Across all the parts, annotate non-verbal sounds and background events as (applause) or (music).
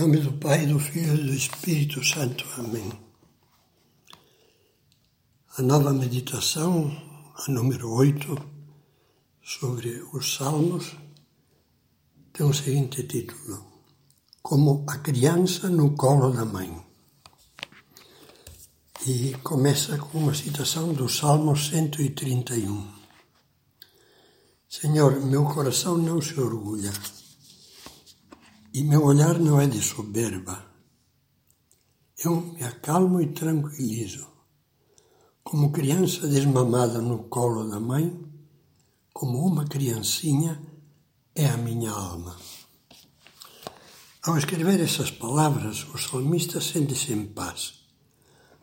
Em nome do Pai, do Filho e do Espírito Santo. Amém. A nova meditação, a número 8, sobre os Salmos, tem o seguinte título: Como a criança no colo da mãe. E começa com uma citação do Salmo 131. Senhor, meu coração não se orgulha e meu olhar não é de soberba. Eu me acalmo e tranquilizo. Como criança desmamada no colo da mãe, como uma criancinha, é a minha alma. Ao escrever essas palavras, o salmista sente-se em paz,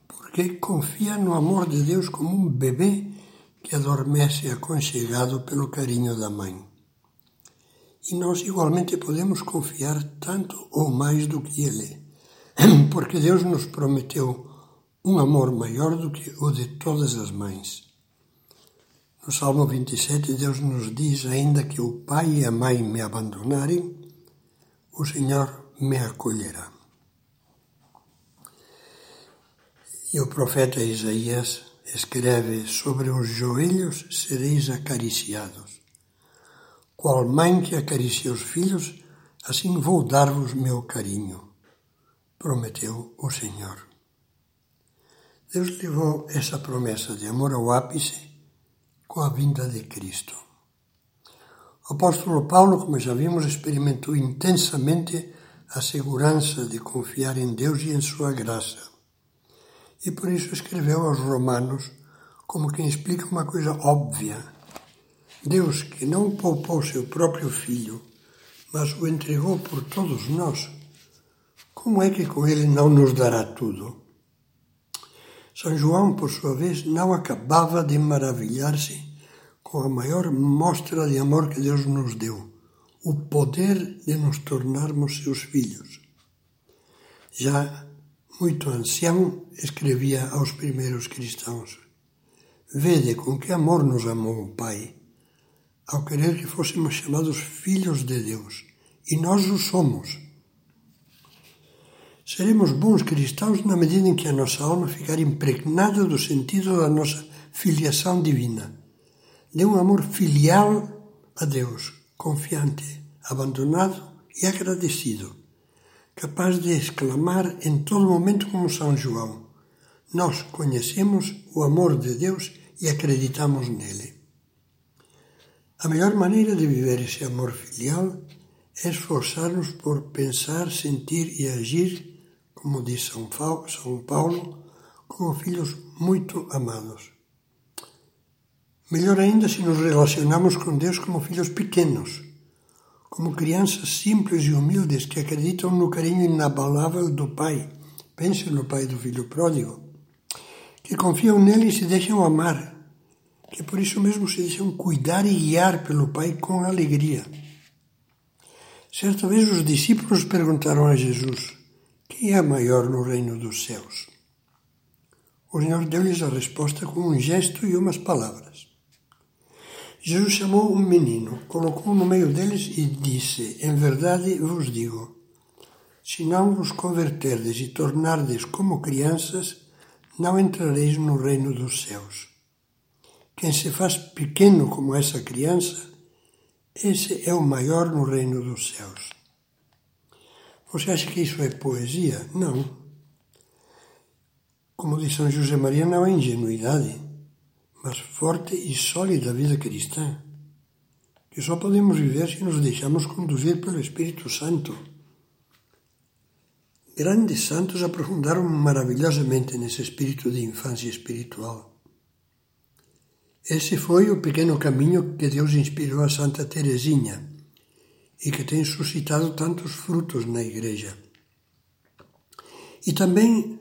porque confia no amor de Deus como um bebê que adormece aconchegado pelo carinho da mãe. E nós igualmente podemos confiar tanto ou mais do que Ele, (clears throat) porque Deus nos prometeu um amor maior do que o de todas as mães. No Salmo 27, Deus nos diz: Ainda que o pai e a mãe me abandonarem, o Senhor me acolherá. E o profeta Isaías escreve: Sobre os joelhos sereis acariciados qual mãe que acaricia os filhos, assim vou dar-vos meu carinho, prometeu o Senhor. Deus levou essa promessa de amor ao ápice com a vinda de Cristo. O apóstolo Paulo, como já vimos, experimentou intensamente a segurança de confiar em Deus e em sua graça. E por isso escreveu aos Romanos como quem explica uma coisa óbvia Deus, que não poupou seu próprio Filho, mas o entregou por todos nós, como é que com ele não nos dará tudo? São João, por sua vez, não acabava de maravilhar-se com a maior mostra de amor que Deus nos deu, o poder de nos tornarmos seus filhos. Já muito ancião, escrevia aos primeiros cristãos: Vede com que amor nos amou o Pai ao querer que fôssemos chamados filhos de Deus. E nós o somos. Seremos bons cristãos na medida em que a nossa alma ficar impregnada do sentido da nossa filiação divina, de um amor filial a Deus, confiante, abandonado e agradecido, capaz de exclamar em todo momento como São João: Nós conhecemos o amor de Deus e acreditamos nele. A melhor maneira de viver esse amor filial é esforçar-nos por pensar, sentir e agir, como diz São Paulo, como filhos muito amados. Melhor ainda se nos relacionamos com Deus como filhos pequenos, como crianças simples e humildes que acreditam no carinho inabalável do Pai. Pense no Pai do filho pródigo, que confiam nele e se deixam amar que por isso mesmo se deixam cuidar e guiar pelo Pai com alegria. Certa vez os discípulos perguntaram a Jesus: Quem é maior no reino dos céus? O Senhor deu-lhes a resposta com um gesto e umas palavras. Jesus chamou um menino, colocou no meio deles e disse: Em verdade vos digo, se não vos converterdes e tornardes como crianças, não entrareis no reino dos céus. Quem se faz pequeno como essa criança, esse é o maior no reino dos céus. Você acha que isso é poesia? Não. Como diz São José Maria, não é ingenuidade, mas forte e sólida vida cristã, que só podemos viver se nos deixamos conduzir pelo Espírito Santo. Grandes santos aprofundaram maravilhosamente nesse espírito de infância espiritual. Esse foi o pequeno caminho que Deus inspirou a Santa Teresinha e que tem suscitado tantos frutos na Igreja. E também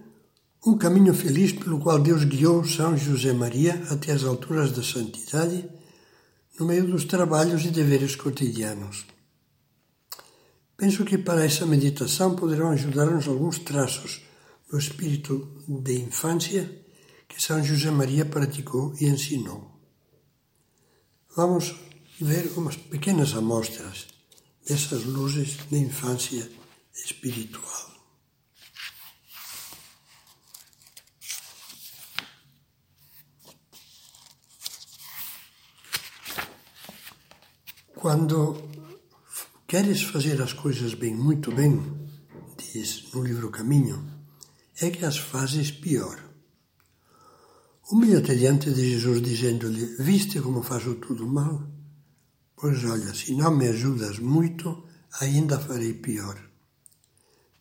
um caminho feliz pelo qual Deus guiou São José Maria até as alturas da santidade, no meio dos trabalhos e deveres cotidianos. Penso que para essa meditação poderão ajudar-nos alguns traços do espírito de infância que São José Maria praticou e ensinou. Vamos ver umas pequenas amostras dessas luzes da infância espiritual. Quando queres fazer as coisas bem, muito bem, diz no livro Caminho, é que as fazes pior. Humilha-te diante de Jesus, dizendo-lhe: Viste como faço tudo mal? Pois olha, se não me ajudas muito, ainda farei pior.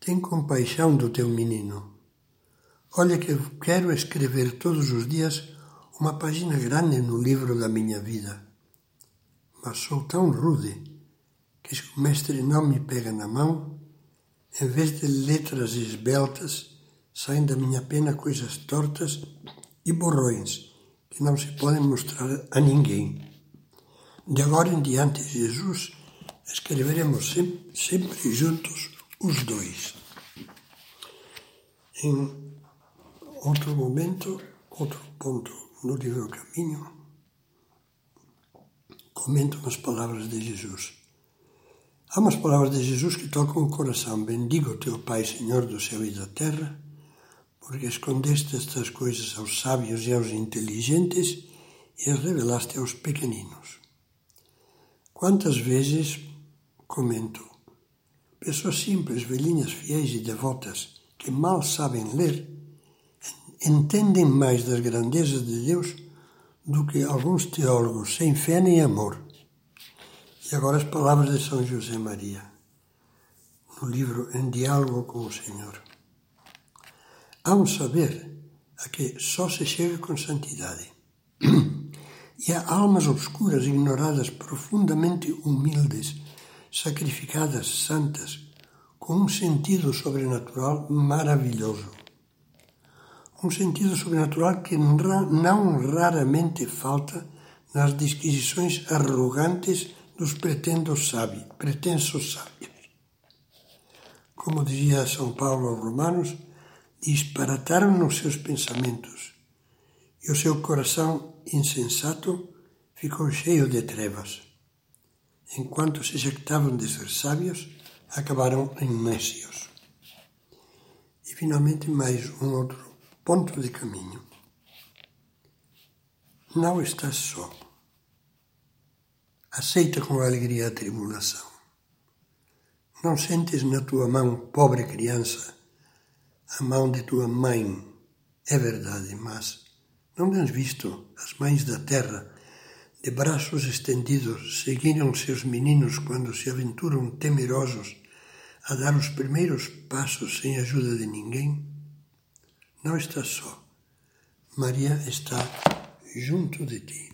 Tem compaixão do teu menino. Olha que eu quero escrever todos os dias uma página grande no livro da minha vida. Mas sou tão rude que se o mestre não me pega na mão, em vez de letras esbeltas, saem da minha pena coisas tortas e borrões que não se podem mostrar a ninguém. De agora em diante, Jesus, escreveremos sempre, sempre juntos os dois. Em outro momento, outro ponto no livro Caminho, comento umas palavras de Jesus. Há umas palavras de Jesus que tocam o coração. Bendigo teu Pai, Senhor do céu e da terra, porque escondeste estas coisas aos sábios e aos inteligentes e as revelaste aos pequeninos. Quantas vezes, comento, pessoas simples, velhinhas, fiéis e devotas, que mal sabem ler, entendem mais das grandezas de Deus do que alguns teólogos sem fé nem amor. E agora as palavras de São José Maria, no livro Em Diálogo com o Senhor. Há um saber a que só se chega com santidade. (clears throat) E há almas obscuras, ignoradas, profundamente humildes, sacrificadas, santas, com um sentido sobrenatural maravilhoso. Um sentido sobrenatural que não raramente falta nas disquisições arrogantes dos pretensos sábios, pretensos sábios. Como dizia São Paulo aos Romanos, disparataram nos seus pensamentos e o seu coração insensato ficou cheio de trevas. Enquanto se jactavam de ser sábios, acabaram em nécios. E finalmente mais um outro ponto de caminho. Não estás só. Aceita com alegria a tribulação. Não sentes na tua mão, pobre criança, a mão de tua mãe. É verdade, mas não tens visto as mães da terra, de braços estendidos, seguiram seus meninos quando se aventuram temerosos a dar os primeiros passos sem ajuda de ninguém? Não estás só. Maria está junto de ti.